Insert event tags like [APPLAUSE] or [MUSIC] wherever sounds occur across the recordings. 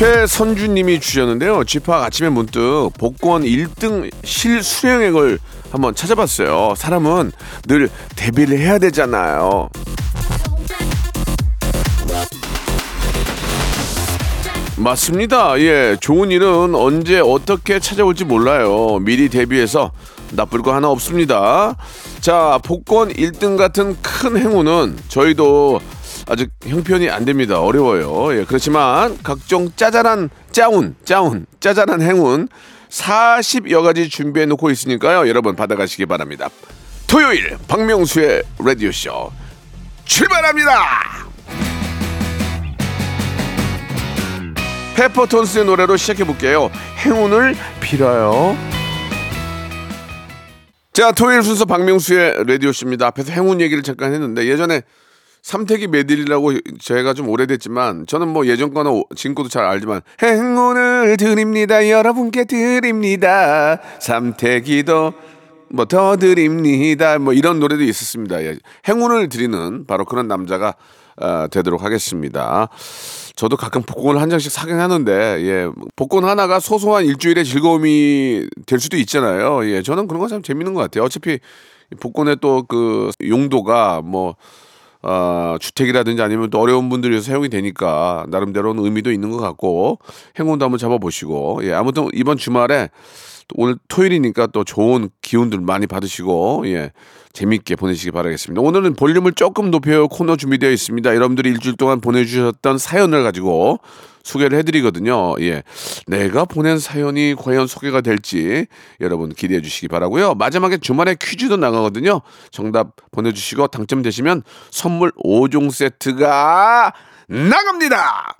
최선주님이 주셨는데요 p 아침에 문득 복권 1등 실수령액을 한번 찾아봤어요 사람은 늘 대비를 해야 되잖아요 맞습니다. 예, 좋은 일은 언제 어떻게 찾아올지 몰라요. 미리 대비해서 나쁠 거 하나 없습니다. 자, 복권 1등 같은 큰 행운은 저희도 아직 형편이 안 됩니다. 어려워요. 예, 그렇지만 각종 짜잘한 짜운, 짜운, 짜잘한 행운 40여 가지 준비해 놓고 있으니까요. 여러분 받아가시기 바랍니다. 토요일 박명수의 라디오 쇼 출발합니다. 페퍼톤스의 노래로 시작해 볼게요. 행운을 빌어요. 자, 토요일 순서 박명수의 라디오쇼입니다. 앞에서 행운 얘기를 잠깐 했는데 예전에 삼태기 메들리라고 제가 좀 오래됐지만 저는 뭐 예전 거나 오- 지금 것도 잘 알지만 행운을 드립니다. 여러분께 드립니다. 삼태기도 뭐 더 드립니다. 뭐 이런 노래도 있었습니다. 예. 행운을 드리는 바로 그런 남자가 어, 되도록 하겠습니다. 저도 가끔 복권을 한 장씩 사긴 하는데 예, 복권 하나가 소소한 일주일의 즐거움이 될 수도 있잖아요. 예, 저는 그런 거 참 재밌는 것 같아요. 어차피 복권의 또 그 용도가 뭐 어, 주택이라든지 아니면 또 어려운 분들 위해서 사용이 되니까 나름대로는 의미도 있는 것 같고 행운도 한번 잡아보시고. 예 아무튼 이번 주말에 또 오늘 토요일이니까 또 좋은 기운들 많이 받으시고 예 재밌게 보내시기 바라겠습니다. 오늘은 볼륨을 조금 높여요 코너 준비되어 있습니다. 여러분들이 일주일 동안 보내주셨던 사연을 가지고 소개를 해드리거든요. 예, 내가 보낸 사연이 과연 소개가 될지 여러분 기대해 주시기 바라고요. 마지막에 주말에 퀴즈도 나가거든요. 정답 보내주시고 당첨되시면 선물 5종 세트가 나갑니다.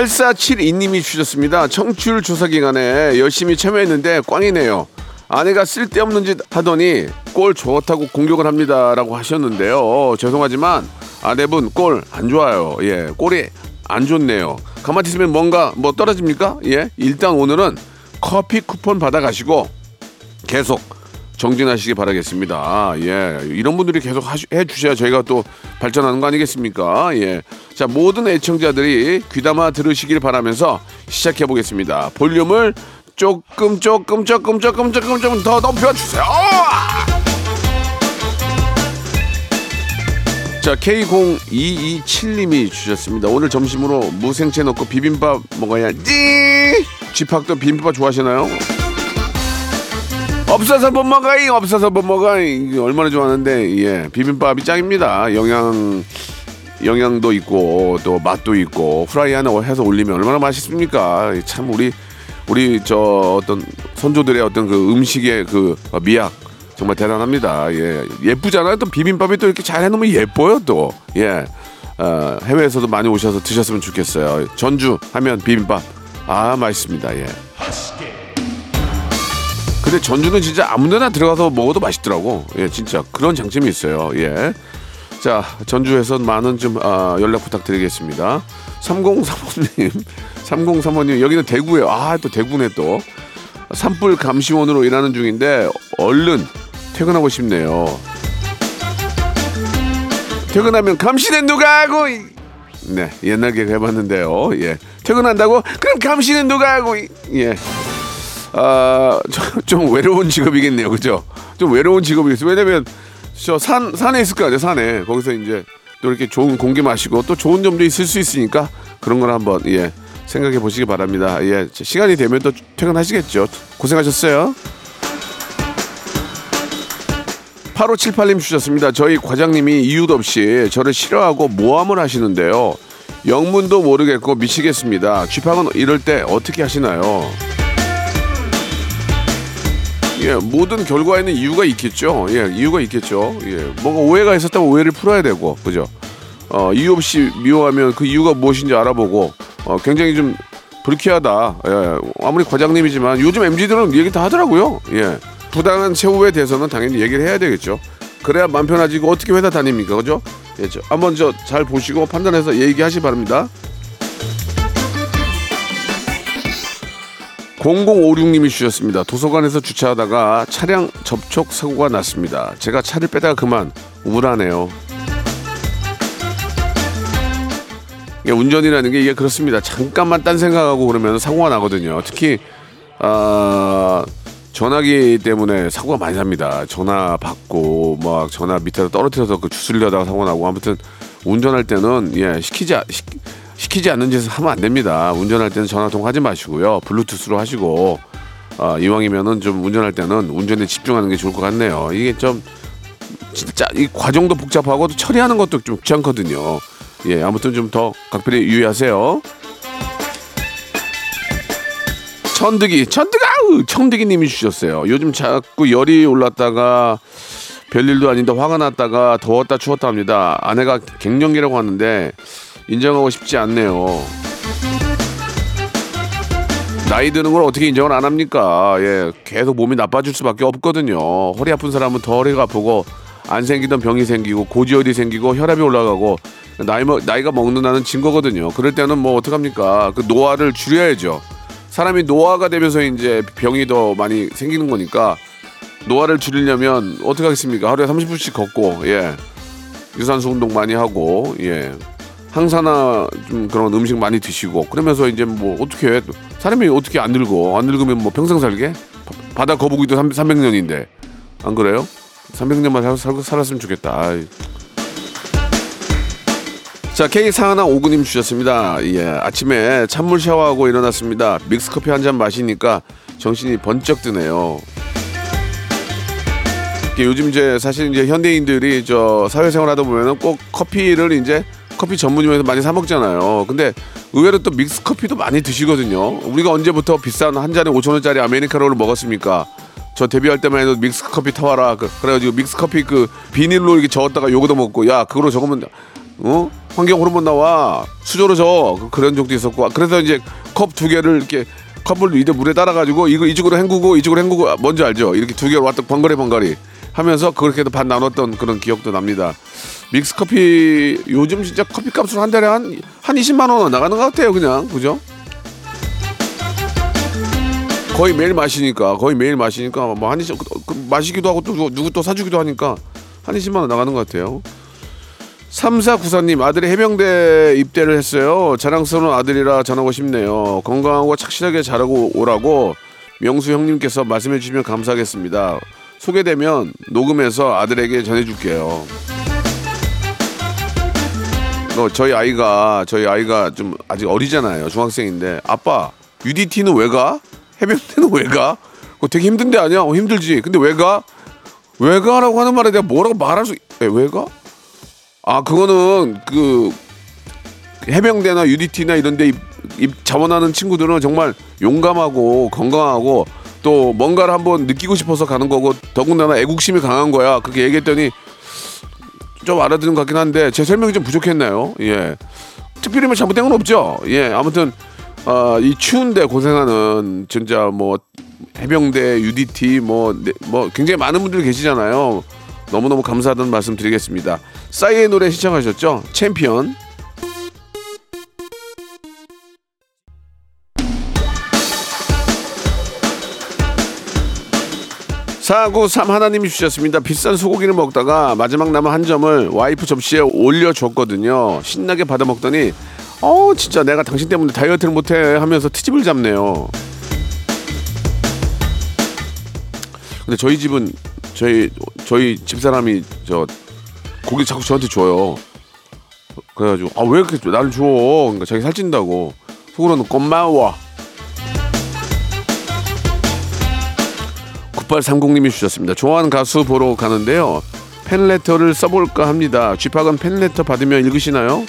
팔4 7 2님이 주셨습니다. 청취율 조사 기간에 열심히 참여했는데 꽝이네요. 아내가 쓸데없는 짓 하더니 골 좋다고 공격을 합니다라고 하셨는데요. 죄송하지만 아내분 골안 좋아요. 예, 골이 안 좋네요. 가만히 있으면 뭔가 뭐 떨어집니까? 예, 일단 오늘은 커피 쿠폰 받아가시고 계속 정진하시기 바라겠습니다. 예, 이런 분들이 계속 하시- 해주셔야 저희가 또 발전하는 거 아니겠습니까? 예, 자 모든 애청자들이 귀담아 들으시길 바라면서 시작해 보겠습니다. 볼륨을 조금 조금 조금 조금 조금 조금 더 높여주세요. 자 K0227님이 주셨습니다. 오늘 점심으로 무생채 넣고 비빔밥 먹어야지. 쥐팍도 비빔밥 좋아하시나요? 없어서 못 먹어요. 없어서 못. 이게 얼마나 좋아하는데 예 비빔밥이 짱입니다. 영양 영양도 있고 또 맛도 있고 프라이 하나 해서 올리면 얼마나 맛있습니까? 참 우리 우리 저 어떤 선조들의 어떤 그 음식의 그 미학 정말 대단합니다. 예 예쁘잖아요. 또 비빔밥이 또 이렇게 잘 해놓으면 예뻐요 또 예. 어, 해외에서도 많이 오셔서 드셨으면 좋겠어요. 전주 하면 비빔밥 아 맛있습니다. 예. 근데 전주는 진짜 아무데나 들어가서 먹어도 맛있더라고. 예, 진짜 그런 장점이 있어요. 예. 자, 전주에서 많은 좀 아, 연락 부탁드리겠습니다. 3035님, 3035님 [LAUGHS] 여기는 대구예요. 아, 또 대구네 또. 산불 감시원으로 일하는 중인데 얼른 퇴근하고 싶네요. 퇴근하면 감시는 누가 하고? 이- 네, 옛날 개그 해봤는데요. 예, 퇴근한다고? 그럼 감시는 누가 하고? 이- 예. 아, [LAUGHS] 좀, 좀 외로운 직업이겠네요. 그죠? 좀 외로운 직업이겠어요. 왜냐면 저 산 산에 있을 거 아니에요 산에 거기서 이제 또 이렇게 좋은 공기 마시고 또 좋은 점도 있을 수 있으니까 그런 걸 한번 예 생각해 보시기 바랍니다. 예 시간이 되면 또 퇴근하시겠죠. 고생하셨어요. 8578님 주셨습니다. 저희 과장님이 이유도 없이 저를 싫어하고 모함을 하시는데요. 영문도 모르겠고 미치겠습니다. 쥐팍은 이럴 때 어떻게 하시나요? 예, 모든 결과에는 이유가 있겠죠. 예, 이유가 있겠죠. 예, 뭔가 오해가 있었다면 오해를 풀어야 되고, 그죠? 어, 이유 없이 미워하면 그 이유가 무엇인지 알아보고, 어, 굉장히 좀 불쾌하다. 예, 아무리 과장님이지만 요즘 MZ들은 얘기 다 하더라고요. 예, 부당한 최후에 대해서는 당연히 얘기를 해야 되겠죠. 그래야 맘 편하지고 어떻게 회사 다닙니까, 그죠? 예, 저, 한번 저 잘 보시고 판단해서 얘기하시 바랍니다. 0056님이 주셨습니다. 도서관에서 주차하다가 차량 접촉 사고가 났습니다. 제가 차를 빼다가 그만 우울하네요. 이게 운전이라는 게 이게 그렇습니다. 잠깐만 딴 생각하고 그러면 사고가 나거든요. 특히 아 전화기 때문에 사고가 많이 납니다. 전화 받고 막 전화 밑에서 떨어뜨려서 그 주술려다가 사고 나고 아무튼 운전할 때는 예 시키지 아- 시, 시키지 않는 짓을 하면 안 됩니다. 운전할 때는 전화 통 하지 마시고요. 블루투스로 하시고 아, 이왕이면은 좀 운전할 때는 운전에 집중하는 게 좋을 것 같네요. 이게 좀 진짜 이 과정도 복잡하고 또 처리하는 것도 좀 귀찮거든요. 예, 아무튼 좀 더 각별히 유의하세요. 천득이, 천득아! 천득이 님이 주셨어요. 요즘 자꾸 열이 올랐다가 별일도 아닌데 화가 났다가 더웠다 추웠다 합니다. 아내가 갱년기라고 하는데 인정하고 싶지 않네요. 나이 드는 걸 어떻게 인정을 안 합니까? 예, 계속 몸이 나빠질 수밖에 없거든요. 허리 아픈 사람은 더 허리가 아프고 안 생기던 병이 생기고 고지혈이 생기고 혈압이 올라가고 나이 먹- 나이가 먹는다는 증거거든요. 그럴 때는 뭐 어떡합니까? 그 노화를 줄여야죠. 사람이 노화가 되면서 이제 병이 더 많이 생기는 거니까 노화를 줄이려면 어떻게 하겠습니까? 하루에 30분씩 걷고 예 유산소 운동 많이 하고 예 항산화 좀 그런 음식 많이 드시고 그러면서 이제 뭐 어떻게 해? 사람이 어떻게 안 늙어 안 늙으면 뭐 평생 살게 바- 바다 거북이도 300년인데 안 그래요? 300년만 살, 살, 살 았으면 좋겠다. 아이. 자, K 사하나 오구님 주셨습니다. 예, 아침에 찬물 샤워하고 일어났습니다. 믹스 커피 한 잔 마시니까 정신이 번쩍 드네요. 요즘 이제 사실 이제 현대인들이 저 사회생활 하다 보면은 꼭 커피를 이제 커피 전문점에서 많이 사 먹잖아요. 근데 의외로 또 믹스 커피도 많이 드시거든요. 우리가 언제부터 비싼 한 잔에 5천 원짜리 아메리카노를 먹었습니까? 저 데뷔할 때만 해도 믹스 커피 타와라. 그, 그래가지고 믹스 커피 그 비닐로 이렇게 저었다가 요거도 먹고 야 그거로 적으면 어 환경 호르몬 나와 수저로 저 그- 그런 적도 있었고 그래서 이제 컵 두 개를 이렇게 컵을 이제 물에 따라가지고 이거 이쪽으로 헹구고 이쪽으로 햄구고 뭔지 알죠? 이렇게 두 개로 왔다 번거리 번거리 하면서 그렇게 반 나눴던 그런 기억도 납니다. 믹스 커피 요즘 진짜 커피 값으로 한 달에 한, 한 20만 원 나가는 것 같아요 그냥 그죠? 거의 매일 마시니까 거의 매일 마시니까 뭐한 20, 그 마시기도 하고 또 누구, 또 사주기도 하니까 한 20만 원 나가는 것 같아요. 3494님 아들이 해병대 입대를 했어요. 자랑스러운 아들이라 전하고 싶네요. 건강하고 착실하게 자라고 오라고 명수 형님께서 말씀해 주시면 감사하겠습니다. 소개되면 녹음해서 아들에게 전해줄게요. 어, 저희 아이가 저희 아이가 좀 아직 어리잖아요. 중학생인데 아빠 UDT는 왜 가? 해병대는 왜 가? 그거 되게 힘든데 아니야? 어, 힘들지. 근데 왜 가? 왜 가라고 하는 말에 내가 뭐라고 말할 수? 에, 왜 가? 아 그거는 그 해병대나 UDT나 이런데 입, 입 자원하는 친구들은 정말 용감하고 건강하고 또 뭔가를 한번 느끼고 싶어서 가는 거고 더군다나 애국심이 강한 거야. 그렇게 얘기했더니 좀 알아듣는 것 같긴 한데 제 설명이 좀 부족했나요? 예. 특별히 뭐 잘못된 건 없죠. 예. 아무튼 어, 이 추운데 고생하는 진짜 뭐 해병대, UDT 뭐, 네, 뭐 굉장히 많은 분들이 계시잖아요. 너무너무 감사하다는 말씀 드리겠습니다. 싸이의 노래 시청하셨죠? 챔피언. 사구삼 하나님이 주셨습니다. 비싼 소고기를 먹다가 마지막 남은 한 점을 와이프 접시에 올려줬거든요. 신나게 받아 먹더니 어 진짜 내가 당신 때문에 다이어트를 못해 하면서 트집을 잡네요. 근데 저희 집은 저희 저희 집 사람이 저 고기 자꾸 저한테 줘요. 그래가지고 아 왜 이렇게 나를 줘? 그러니까 자기 살찐다고 속으로는 고마워. 9830님이 주셨습니다. 좋아하는 가수 보러 가는데요. 팬레터를 써볼까 합니다. 쥐팍은 팬레터 받으면 읽으시나요?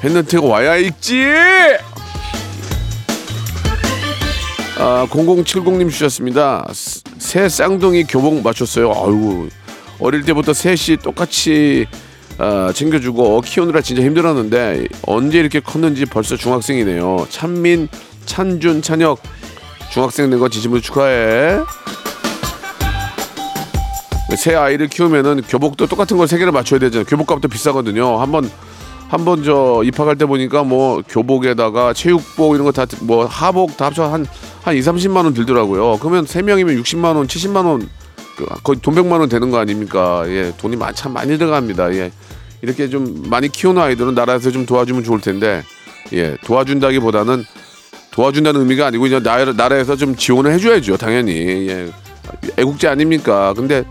팬레터가 와야 읽지! 아, 0070님 주셨습니다. 스- 새 쌍둥이 교복 맞췄어요. 아이고, 어릴 때부터 셋이 똑같이 아, 챙겨주고 키우느라 진짜 힘들었는데 언제 이렇게 컸는지 벌써 중학생이네요. 찬민, 찬준, 찬혁 중학생 된 거 진심으로 축하해. 새 아이를 키우면은 교복도 똑같은 걸 세 개를 맞춰야 되잖아요. 교복값도 비싸거든요. 한번 한번 저 입학할 때 보니까 뭐 교복에다가 체육복 이런 거 다 뭐 하복 다 합쳐 한한 2, 30만 원 들더라고요. 그러면 세 명이면 60만 원, 70만 원 그, 거의 돈 100만 원 되는 거 아닙니까? 예, 돈이 많, 참 많이 들어갑니다. 예. 이렇게 좀 많이 키우는 아이들은 나라에서 좀 도와주면 좋을 텐데 예, 도와준다기보다는 도와준다는 의미가 아니고 이제 나라, 나라 에서 좀 지원을 해줘야죠 당연히. 예. 애국제 아닙니까? 근데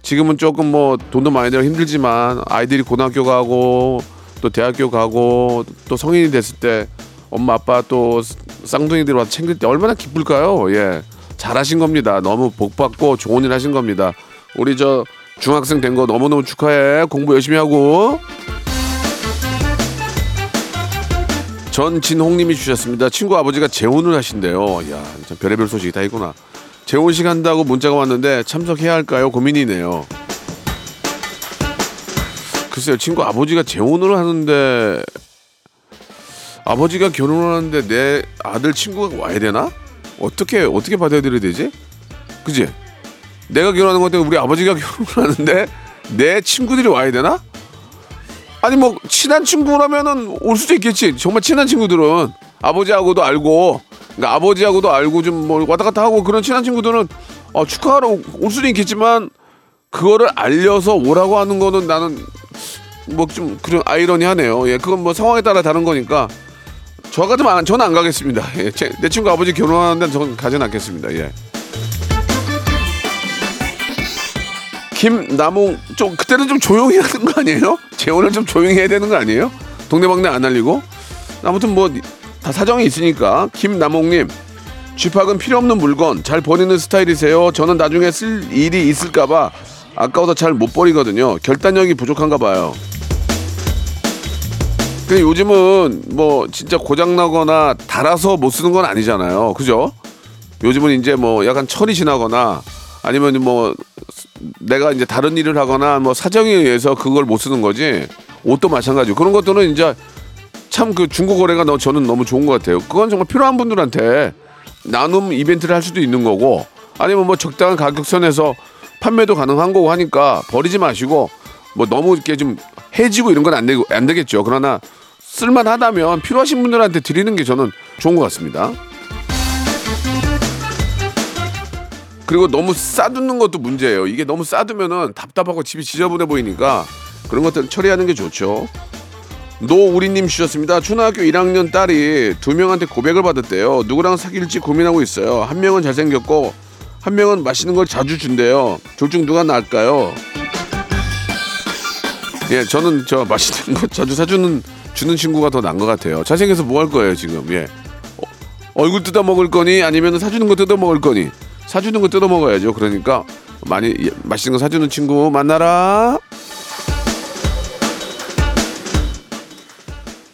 지금은 조금 뭐 돈도 많이 들어 힘들지만 아이들이 고등학교 가고 또 대학교 가고 또 성인이 됐을 때 엄마 아빠 또 쌍둥이들 와서 챙길 때 얼마나 기쁠까요? 예. 잘하신 겁니다. 너무 복 받고 좋은 일 하신 겁니다. 우리 저 중학생 된 거 너무너무 축하해. 공부 열심히 하고 전진홍님이 주셨습니다. 친구 아버지가 재혼을 하신대요. 야, 참 별의별 소식이 다 있구나. 재혼식 한다고 문자가 왔는데 참석해야 할까요? 고민이네요. 글쎄요, 친구 아버지가 재혼을 하는데 아버지가 결혼을 하는데 내 아들 친구가 와야 되나? 어떻게 어떻게 받아들여야 되지? 그지? 내가 결혼하는 것 때문에 우리 아버지가 [LAUGHS] 결혼을 하는데 내 친구들이 와야 되나? 아니 뭐 친한 친구라면은 올 수도 있겠지. 정말 친한 친구들은 아버지하고도 알고, 그러니까 아버지하고도 알고 좀 뭐 왔다 갔다 하고 그런 친한 친구들은 어, 축하하러 올 수도 있겠지만 그거를 알려서 오라고 하는 거는 나는 뭐 좀 그런 아이러니하네요. 예, 그건 뭐 상황에 따라 다른 거니까 저 같으면 안, 저는 안 가겠습니다. 예, 제- 내 친구 아버지 결혼하는데 저는 가진 않겠습니다. 예. 김남홍 좀 그때는 좀 조용히 하는 거 아니에요? 재혼을 좀 조용히 해야 되는 거 아니에요? 동네방네 안 알리고 아무튼 뭐 다 사정이 있으니까 김남홍님 쥐팍은 필요 없는 물건 잘 버리는 스타일이세요. 저는 나중에 쓸 일이 있을까봐 아까워서 잘 못 버리거든요. 결단력이 부족한가 봐요. 근데 요즘은 뭐 진짜 고장나거나 달아서 못 쓰는 건 아니잖아요. 그죠? 요즘은 이제 뭐 약간 철이 지나거나 아니면 뭐 내가 이제 다른 일을 하거나 뭐 사정에 의해서 그걸 못 쓰는 거지 옷도 마찬가지고 그런 것들은 이제 참 그 중고 거래가 너 저는 너무 좋은 것 같아요. 그건 정말 필요한 분들한테 나눔 이벤트를 할 수도 있는 거고 아니면 뭐 적당한 가격선에서 판매도 가능한 거고 하니까 버리지 마시고 뭐 너무 이렇게 좀 해지고 이런 건 안 되고 안 되겠죠. 그러나 쓸만하다면 필요하신 분들한테 드리는 게 저는 좋은 것 같습니다. 그리고 너무 싸두는 것도 문제예요. 이게 너무 싸두면은 답답하고 집이 지저분해 보이니까 그런 것들 처리하는 게 좋죠. 노우리님 주셨습니다. 초등학교 1학년 딸이 두 명한테 고백을 받았대요. 누구랑 사귈지 고민하고 있어요. 한 명은 잘생겼고 한 명은 맛있는 걸 자주 준대요. 둘 중 누가 나을까요? 예, 저는 저 맛있는 거 자주 사주는 주는 친구가 더 나은 것 같아요. 잘생겨서 뭐 할 거예요 지금? 예, 어, 얼굴 뜯어 먹을 거니 아니면 사주는 거 뜯어 먹을 거니? 사주는 거 뜯어 먹어야죠. 그러니까 많이 예, 맛있는 거 사주는 친구 만나라.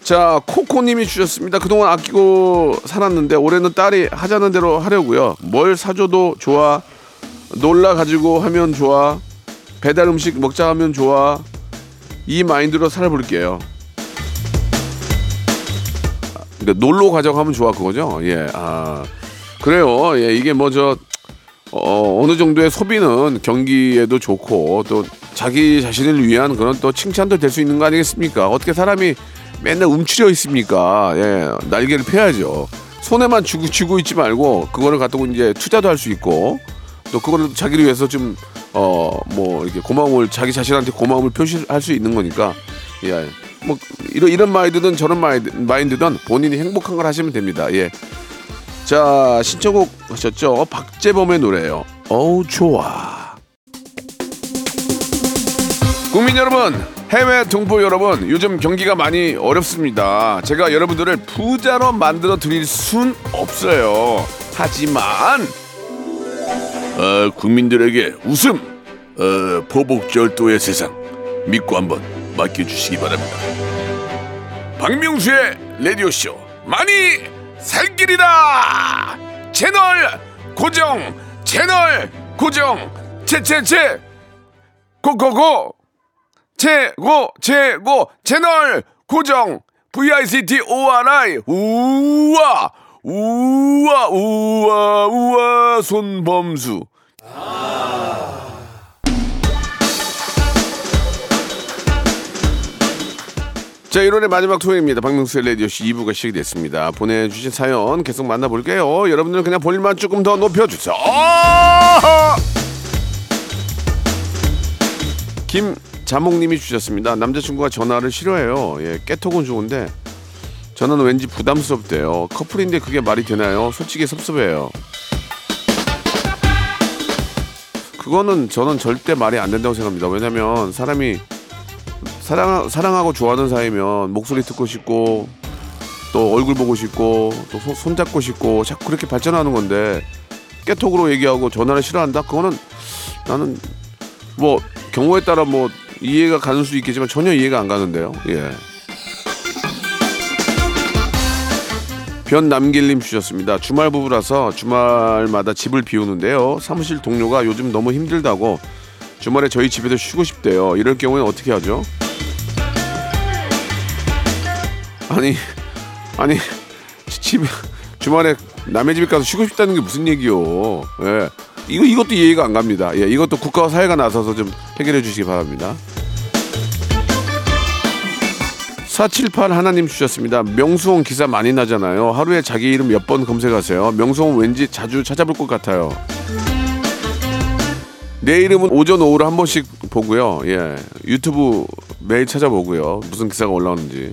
자, 코코님이 주셨습니다. 그동안 아끼고 살았는데 올해는 딸이 하자는 대로 하려고요. 뭘 사줘도 좋아. 놀라 가지고 하면 좋아. 배달 음식 먹자 하면 좋아. 이 마인드로 살아볼게요. 그러니까 놀러 가자고 하면 좋아 그거죠. 예, 아 그래요. 예, 이게 뭐 저 어, 어느 정도의 소비는 경기에도 좋고 또 자기 자신을 위한 그런 또 칭찬도 될 수 있는 거 아니겠습니까? 어떻게 사람이 맨날 움츠려 있습니까? 예, 날개를 펴야죠. 손에만 쥐고, 쥐고 있지 말고 그거를 갖다고 이제 투자도 할 수 있고 또 그거를 자기를 위해서 좀 어 뭐 이렇게 고마움을 자기 자신한테 고마움을 표시할 수 있는 거니까 예. 뭐 이런 이런 마인드든 저런 마인드, 마인드든 본인이 행복한 걸 하시면 됩니다. 예. 자 신청곡 하셨죠? 박재범의 노래예요. 어우 좋아. 국민 여러분, 해외 동포 여러분, 요즘 경기가 많이 어렵습니다. 제가 여러분들을 부자로 만들어 드릴 순 없어요. 하지만 어, 국민들에게 웃음, 어, 보복절도의 세상 믿고 한번 맡겨주시기 바랍니다. 박명수의 라디오 쇼 많이 살기리라 채널 고정 채널 고정. 채채채. 고고고. 최고 최고. 채널 고정. VICT ORI 우와 우와 우와 우와. 손범수 자 1월의 마지막 토요일입니다. 박명수의 라디오씨 2부가 시작이 됐습니다. 보내주신 사연 계속 만나볼게요. 여러분들 그냥 볼륨만 조금 더 높여주세요. 아! 김자몽님이 주셨습니다. 남자친구가 전화를 싫어해요. 예, 깨톡은 좋은데 전화는 왠지 부담스럽대요. 커플인데 그게 말이 되나요? 솔직히 섭섭해요. 그거는 저는 절대 말이 안 된다고 생각합니다. 왜냐면 사람이 사랑 사랑하고 좋아하는 사이면 목소리 듣고 싶고 또 얼굴 보고 싶고 또 손- 손잡고 싶고 자꾸 그렇게 발전하는 건데 깨톡으로 얘기하고 전화를 싫어한다? 그거는 나는 뭐 경우에 따라 뭐 이해가 가는 수 있겠지만 전혀 이해가 안 가는데요. 예. 변남길님 주셨습니다. 주말 부부라서 주말마다 집을 비우는데요. 사무실 동료가 요즘 너무 힘들다고 주말에 저희 집에서 쉬고 싶대요. 이럴 경우에 어떻게 하죠? 아니, 아니, 집 주말에 남의 집에 가서 쉬고 싶다는 게 무슨 얘기요? 예. 이거 이것도 이해가 안 갑니다. 예, 이것도 국가와 사회가 나서서 좀 해결해 주시기 바랍니다. 478 하나님 주셨습니다. 명수홍 기사 많이 나잖아요. 하루에 자기 이름 몇 번 검색하세요. 명수홍 왠지 자주 찾아볼 것 같아요. 내 이름은 오전 오후로 한 번씩 보고요. 예. 유튜브 매일 찾아보고요. 무슨 기사가 올라오는지.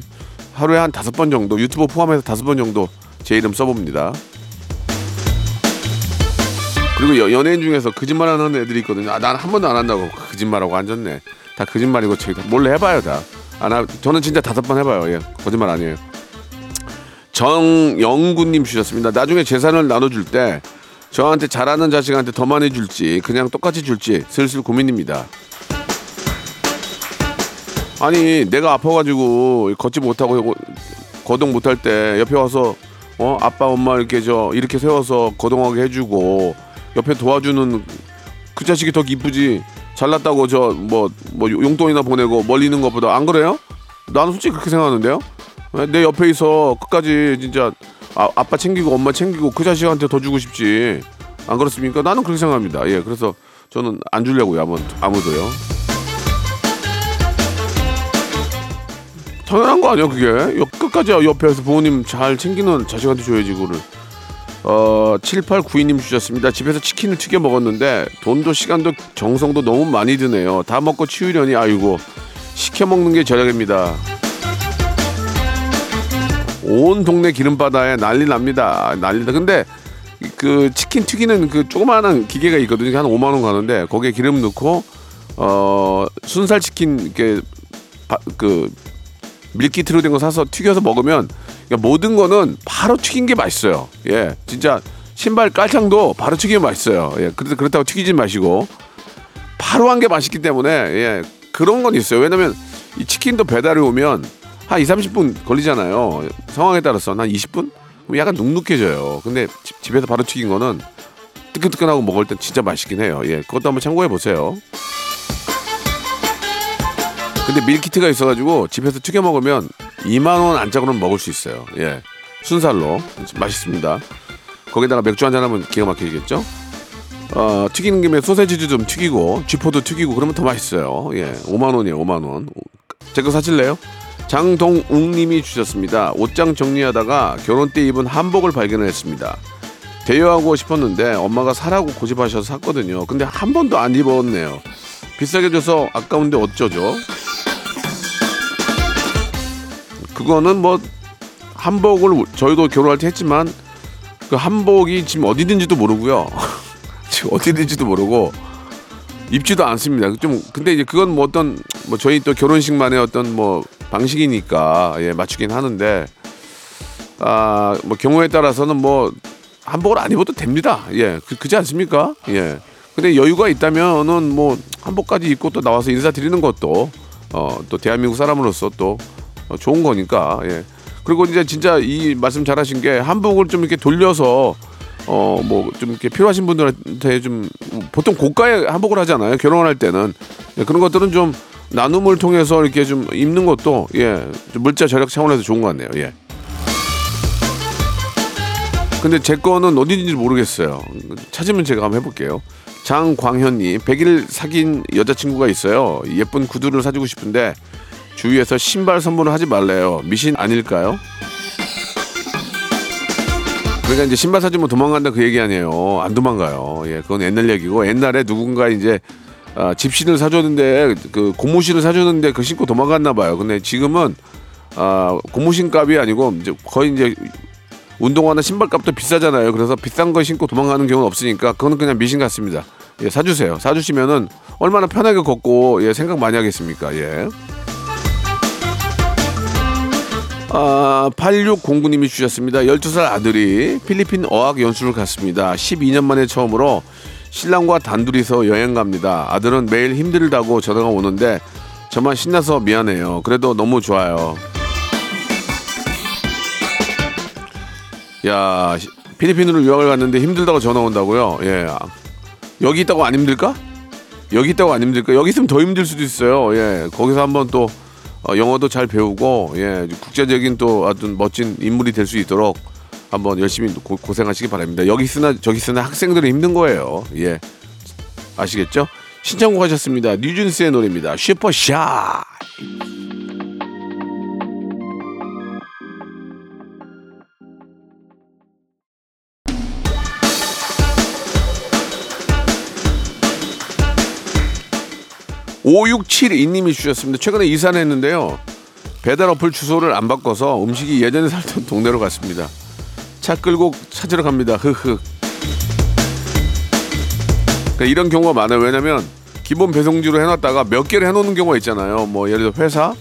하루에 한 다섯 번 정도 유튜브 포함해서 다섯 번 정도 제 이름 써봅니다. 그리고 여- 연예인 중에서 거짓말하는 애들이 있거든요. 아, 난 한 번도 안 한다고 거짓말하고 앉았네. 다 거짓말이고 저기 몰래 해봐요 다. 안 하, 저는 진짜 다섯 번 해봐요. 예, 거짓말 아니에요. 정영구님 주셨습니다. 나중에 재산을 나눠줄 때 저한테 잘하는 자식한테 더 많이 줄지 그냥 똑같이 줄지 슬슬 고민입니다. 아니 내가 아파가지고 걷지 못하고 거동 못할 때 옆에 와서 어 아빠 엄마 이렇게 저 이렇게 세워서 거동하게 해주고 옆에 도와주는 그 자식이 더 기쁘지 잘났다고 저 뭐뭐 용돈이나 보내고 멀리 있는 것보다 안 그래요? 나는 솔직히 그렇게 생각하는데요. 내 옆에 있어 끝까지 진짜 아, 아빠 챙기고 엄마 챙기고 그 자식한테 더 주고 싶지 안 그렇습니까? 나는 그렇게 생각합니다. 예, 그래서 저는 안 주려고요 아무 아무도요. 당연한 거 아니야 그게? 옆- 끝까지 옆에서 부모님 잘 챙기는 자식한테 줘야지 그거를. 어 7892님 주셨습니다. 집에서 치킨을 튀겨 먹었는데 돈도 시간도 정성도 너무 많이 드네요. 다 먹고 치우려니 아이고. 시켜 먹는 게 절약입니다. 온 동네 기름바다에 난리 납니다. 난리다 근데 그 치킨 튀기는 그 조그마한 기계가 있거든요. 한 5만 원 가는데 거기에 기름 넣고 어 순살 치킨 이렇게 바- 그 밀키트로 된 거 사서 튀겨서 먹으면 그러니까 모든 거는 바로 튀긴 게 맛있어요. 예, 진짜 신발 깔창도 바로 튀기면 맛있어요. 예, 그래도 그렇다고 튀기지 마시고 바로 한 게 맛있기 때문에 예, 그런 건 있어요. 왜냐면 이 치킨도 배달이 오면 한 2, 30분 걸리잖아요. 상황에 따라서 한 20분? 그럼 약간 눅눅해져요. 근데 집- 집에서 바로 튀긴 거는 뜨끈뜨끈하고 먹을 땐 진짜 맛있긴 해요. 예, 그것도 한번 참고해 보세요. 근데 밀키트가 있어가지고 집에서 튀겨 먹으면 2만 원 안짝으로는 먹을 수 있어요. 예, 순살로 맛있습니다. 거기다가 맥주 한잔 하면 기가 막히겠죠? 어, 튀기는 김에 소세지도 좀 튀기고 쥐포도 튀기고 그러면 더 맛있어요. 예, 5만 원이에요, 5만 원. 제 거 사실래요? 장동웅님이 주셨습니다. 옷장 정리하다가 결혼 때 입은 한복을 발견했습니다. 대여하고 싶었는데 엄마가 사라고 고집하셔서 샀거든요. 근데 한 번도 안 입었네요. 비싸게 줘서 아까운데 어쩌죠? 그거는 뭐 한복을 저희도 결혼할 때 했지만 그 한복이 지금 어디든지도 모르고요. [LAUGHS] 지금 어디 있는지도 모르고 입지도 않습니다. 좀 근데 이제 그건 뭐 어떤 뭐 저희 또 결혼식만의 어떤 뭐 방식이니까 예 맞추긴 하는데 아 뭐 경우에 따라서는 뭐 한복을 안 입어도 됩니다. 예 그, 그지 않습니까? 예 근데 여유가 있다면은 뭐 한복까지 입고 또 나와서 인사드리는 것도 어 또 대한민국 사람으로서 또 어, 좋은 거니까 예 그리고 이제 진짜 이 말씀 잘하신 게 한복을 좀 이렇게 돌려서 어 뭐 좀 이렇게 필요하신 분들한테 좀 보통 고가의 한복을 하잖아요 결혼할 때는 예, 그런 것들은 좀 나눔을 통해서 이렇게 좀 입는 것도 예좀 물자 절약 차원에서 좋은 것 같네요 예. 근데 제 거는 어디인지 모르겠어요. 찾으면 제가 한번 해볼게요. 장광현님, 100일 사귄 여자친구가 있어요. 예쁜 구두를 사주고 싶은데 주위에서 신발 선물을 하지 말래요. 미신 아닐까요? 그러니까 이제 신발 사주면 도망간다 그 얘기 아니에요. 안 도망가요. 예, 그건 옛날 얘기고 옛날에 누군가 이제 아, 집신을 사줬는데 그 고무신을 사줬는데 그 신고 도망갔나 봐요. 근데 지금은 아, 고무신 값이 아니고 이제 거의 이제 운동화나 신발값도 비싸잖아요. 그래서 비싼 거 신고 도망가는 경우는 없으니까 그거는 그냥 미신 같습니다. 예, 사주세요. 사주시면은 얼마나 편하게 걷고 예, 생각 많이 하겠습니까? 예. 아, 8609님이 주셨습니다. 12살 아들이 필리핀 어학 연수를 갔습니다. 12년 만에 처음으로 신랑과 단둘이서 여행 갑니다. 아들은 매일 힘들다고 전화가 오는데 저만 신나서 미안해요. 그래도 너무 좋아요. 야, 시- 필리핀으로 유학을 갔는데 힘들다고 전화 온다고요? 예. 여기 있다고 안 힘들까? 여기 있다고 안 힘들까? 여기 있으면 더 힘들 수도 있어요. 예. 거기서 한번 또 어, 영어도 잘 배우고 예. 국제적인 또 어떤 멋진 인물이 될 수 있도록 한번 열심히 고, 고생하시기 바랍니다. 여기 있으나 저기 있으나 학생들은 힘든 거예요. 예. 아시겠죠? 신청곡 하셨습니다. 뉴준스의 노래입니다. 슈퍼샤. (5672님이) 주셨습니다. 최근에 이사를 했는데요. 배달 어플 주소를 안 바꿔서 음식이 예전에 살던 동네로 갔습니다. 차 끌고 찾으러 갑니다. 흐흐. 그러니까 이런 경우가 많아요. 왜냐면 기본 배송지로 해놨다가 몇 개를 해놓는 경우가 있잖아요. 뭐 예를 들어 회사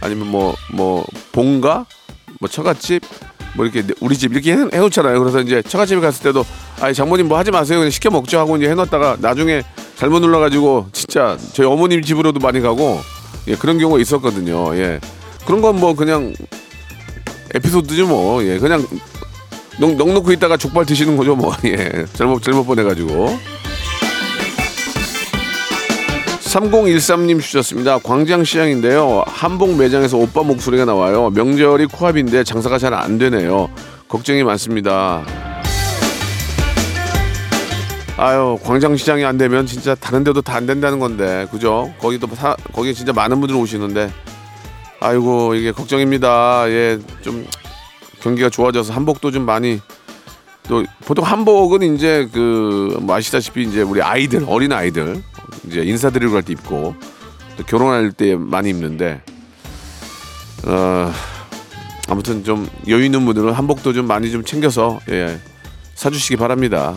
아니면 뭐 뭐 본가? 뭐 처갓집 뭐 이렇게 우리 집 이렇게 해, 해놓잖아요. 그래서 이제 처갓집에 갔을 때도 아 장모님 뭐 하지 마세요. 그냥 시켜 먹죠 하고 이제 해놨다가 나중에 잘못 눌러가지고 진짜 저희 어머님 집으로도 많이 가고 예 그런 경우가 있었거든요. 예. 그런 건 뭐 그냥 에피소드지 뭐. 예 그냥 넉, 넉넉히 있다가 족발 드시는 거죠 뭐. [LAUGHS] 예 잘못 잘못 보내가지고 3013님 주셨습니다. 광장시장인데요. 한복 매장에서 오빠 목소리가 나와요. 명절이 코앞인데 장사가 잘 안 되네요. 걱정이 많습니다. 아유, 광장시장이 안 되면 진짜 다른 데도 다 안 된다는 건데, 그죠? 거기도 사, 거기 진짜 많은 분들 오시는데, 아이고, 이게 걱정입니다. 예, 좀 경기가 좋아져서 한복도 좀 많이 또 보통 한복은 이제 그 뭐 아시다시피 이제 우리 아이들 어린 아이들 이제 인사드리러 갈 때 입고 또 결혼할 때 많이 입는데 어 아무튼 좀 여유 있는 분들은 한복도 좀 많이 좀 챙겨서 예 사주시기 바랍니다.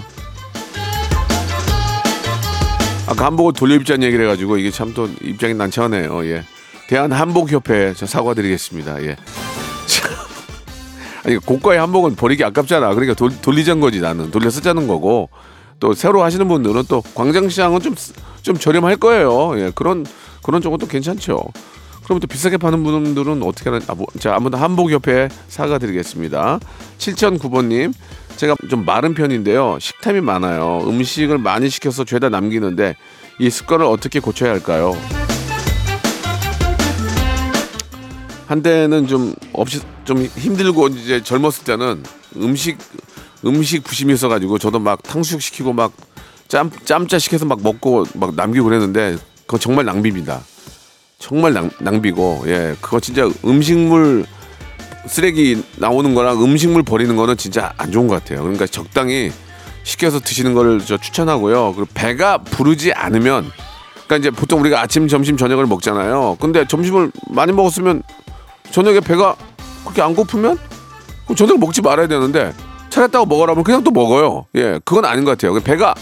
아까 한복을 돌려 입자는 얘기를 해가지고 이게 참 또 입장이 난처하네요. 예 대한 한복협회 저 사과드리겠습니다. 예. [LAUGHS] 아니 고가의 한복은 버리기 아깝잖아. 그러니까 돌, 돌리자는 거지 나는 돌려 쓰자는 거고 또 새로 하시는 분들은 또 광장시장은 좀 좀 저렴할 거예요. 예 그런 그런 쪽은 또 괜찮죠. 그럼 또 비싸게 파는 분들은 어떻게 하는? 아, 뭐, 자 아무튼 한복협회 사과드리겠습니다. 7009번님 제가 좀 마른 편인데요. 식탐이 많아요. 음식을 많이 시켜서 죄다 남기는데 이 습관을 어떻게 고쳐야 할까요? 한때는 좀 없이 좀 힘들고 이제 젊었을 때는 음식 음식 부심이 있어가지고 저도 막 탕수육 시키고 막 짬 짬짜 시켜서 막 먹고 막 남기고 그랬는데 그거 정말 낭비입니다. 정말 낭, 낭비고 예 그거 진짜 음식물 쓰레기 나오는 거랑 음식물 버리는 거는 진짜 안 좋은 것 같아요. 그러니까 적당히 시켜서 드시는 거를 저 추천하고요. 그리고 배가 부르지 않으면 그러니까 이제 보통 우리가 아침, 점심, 저녁을 먹잖아요. 근데 점심을 많이 먹었으면 저녁에 배가 그렇게 안 고프면 저녁 먹지 말아야 되는데 차렸다고 먹으라면 그냥 또 먹어요. 예, 그건 아닌 것 같아요. 배가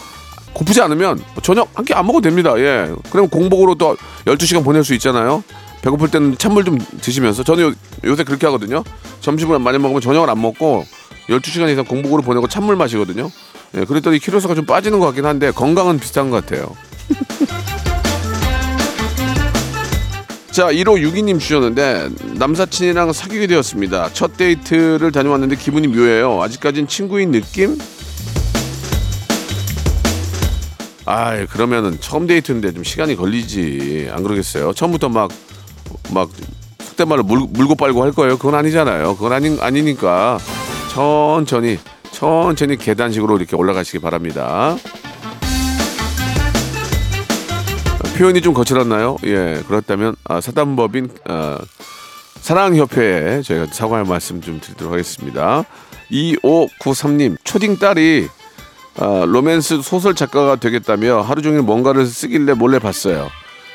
고프지 않으면 저녁 한 끼 안 먹어도 됩니다. 예. 그럼 공복으로 또 12시간 보낼 수 있잖아요. 배고플 때는 찬물 좀 드시면서 저는 요, 요새 그렇게 하거든요. 점심을 많이 먹으면 저녁을 안 먹고 12시간 이상 공복으로 보내고 찬물 마시거든요. 예, 그랬더니 키로수가 좀 빠지는 것 같긴 한데 건강은 비슷한 것 같아요. [LAUGHS] 자, 1호 6이님 주셨는데 남사친이랑 사귀게 되었습니다. 첫 데이트를 다녀왔는데 기분이 묘해요. 아직까진 친구인 느낌? 아, 그러면은 처음 데이트인데 좀 시간이 걸리지. 안 그러겠어요? 처음부터 막 막 속된 말로 물, 물고 빨고 할 거예요. 그건 아니잖아요. 그건 아니, 아니니까 천천히 천천히 계단식으로 이렇게 올라가시기 바랍니다. 표현이 좀 거칠었나요? 예, 그렇다면 아, 사단법인 아, 사랑협회에 저희가 사과의 말씀 좀 드리도록 하겠습니다. 2593님 초딩 딸이 아, 로맨스 소설 작가가 되겠다며 하루 종일 뭔가를 쓰길래 몰래 봤어요.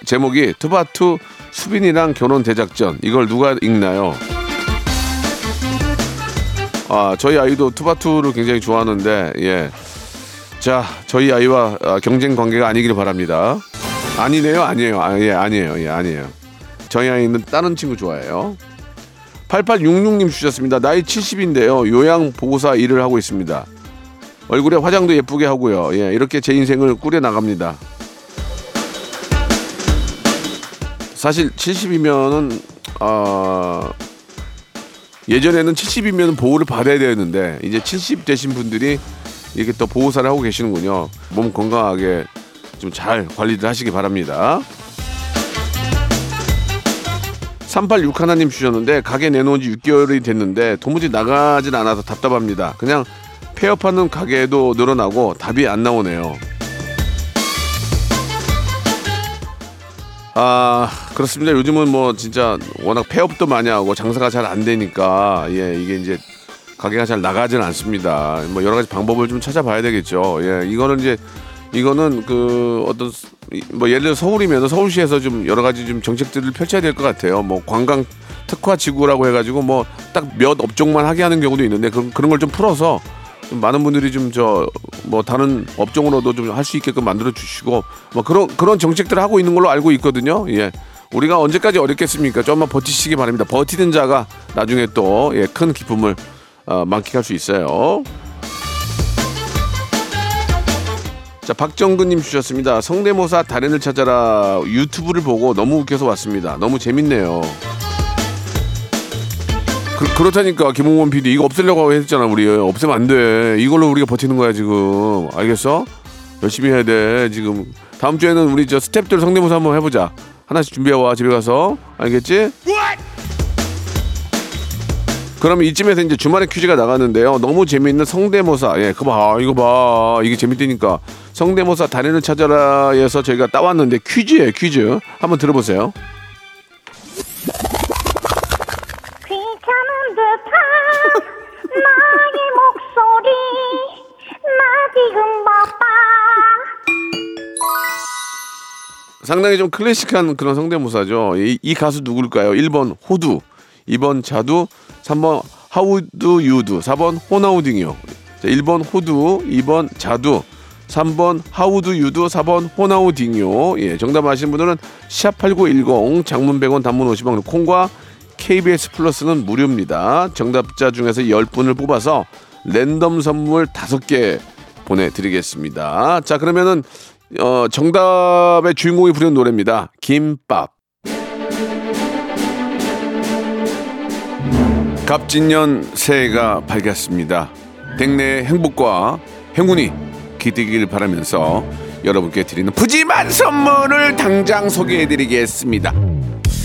제목이 투바투 수빈이랑 결혼 대작전 이걸 누가 읽나요? 아 저희 아이도 투바투를 굉장히 좋아하는데 예. 자 저희 아이와 아, 경쟁 관계가 아니기를 바랍니다. 아니네요 아니에요 아, 예 아니에요 예 아니에요. 저희 아이는 다른 친구 좋아해요. 8866님 주셨습니다. 나이 70인데요. 요양 보호사 일을 하고 있습니다. 얼굴에 화장도 예쁘게 하고요. 예, 이렇게 제 인생을 꾸려 나갑니다. 사실 70이면은 아 예전에는 70이면 보호를 받아야 되는데 이제 70 되신 분들이 이렇게 또 보호사를 하고 계시는군요. 몸 건강하게 좀 잘 관리를 하시기 바랍니다. 386 하나님 주셨는데 가게 내놓은 지 6개월이 됐는데 도무지 나가진 않아서 답답합니다. 그냥 폐업하는 가게도 늘어나고 답이 안 나오네요. 아 그렇습니다. 요즘은 뭐 진짜 워낙 폐업도 많이 하고 장사가 잘 안 되니까 예 이게 이제 가게가 잘 나가지는 않습니다. 뭐 여러 가지 방법을 좀 찾아봐야 되겠죠. 예 이거는 이제 이거는 그 어떤 뭐 예를 들어 서울이면 서울시에서 좀 여러 가지 좀 정책들을 펼쳐야 될 것 같아요. 뭐 관광 특화 지구라고 해가지고 뭐 딱 몇 업종만 하게 하는 경우도 있는데 그, 그런 걸 좀 풀어서 좀 많은 분들이 좀 저 뭐 다른 업종으로도 좀 할 수 있게끔 만들어 주시고 뭐 그런 그런 정책들을 하고 있는 걸로 알고 있거든요. 예. 우리가 언제까지 어렵겠습니까? 좀만 버티시기 바랍니다. 버티는 자가 나중에 또 예, 큰 기쁨을 어, 만끽할 수 있어요. 자, 박정근님 주셨습니다. 성대모사 달인을 찾아라 유튜브를 보고 너무 웃겨서 왔습니다. 너무 재밌네요. 그, 렇다니까 김홍원 PD 이거 없애려고 했잖아 우리 없애면 안 돼. 이걸로 우리가 버티는 거야 지금. 알겠어? 열심히 해야 돼 지금. 다음 주에는 우리 저 스탭들 성대모사 한번 해보자. 하나씩 준비해 와 집에 가서 알겠지? 그러면 이쯤에서 이제 주말에 퀴즈가 나가는데요. 너무 재미있는 성대모사. 예, 그거 봐. 이거 봐. 이게 재밌다니까. 성대모사 달인을 찾아라에서 저희가 따왔는데 퀴즈예요, 퀴즈. 한번 들어보세요. 나의 목소리 나 지금 바빠 상당히 좀 클래식한 그런 성대모사죠. 이, 이 가수 누굴까요? 1번 호두, 2번 자두, 3번 하우드 유두, 4번 호나우딩이요. 자, 1번 호두, 2번 자두, 3번 하우드 유두, 4번 호나우딩요. 예, 정답 아시는 분들은 샵8910 장문 100원 단문 50원 콩과 KBS 플러스는 무료입니다. 정답자 중에서 10분을 뽑아서 랜덤 선물 5개 보내드리겠습니다. 자, 그러면은 어, 정답의 주인공이 부르는 노래입니다. 김밥. 갑진년 새해가 밝았습니다. 댁내에 행복과 행운이 깃들길 바라면서 여러분께 드리는 푸짐한 선물을 당장 소개해드리겠습니다.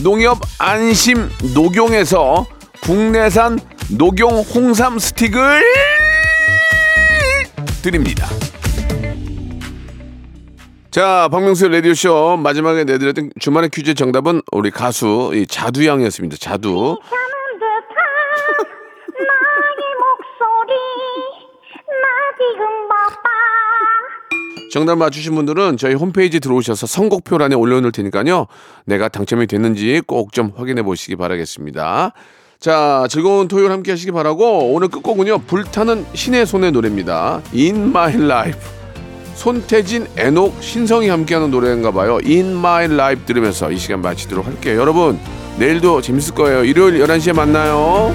농협 안심 녹용에서 국내산 녹용 홍삼 스틱을 드립니다. 자, 박명수의 라디오쇼 마지막에 내드렸던 주말의 퀴즈 정답은 우리 가수 이 자두양이었습니다. 자두. 정답 맞추신 분들은 저희 홈페이지 들어오셔서 선곡표란에 올려놓을 테니까요. 내가 당첨이 됐는지 꼭 좀 확인해 보시기 바라겠습니다. 자, 즐거운 토요일 함께 하시기 바라고 오늘 끝곡은요. 불타는 신의 손의 노래입니다. In My Life. 손태진, 애녹, 신성이 함께하는 노래인가 봐요. In My Life 들으면서 이 시간 마치도록 할게요. 여러분, 내일도 재밌을 거예요. 일요일 11시에 만나요.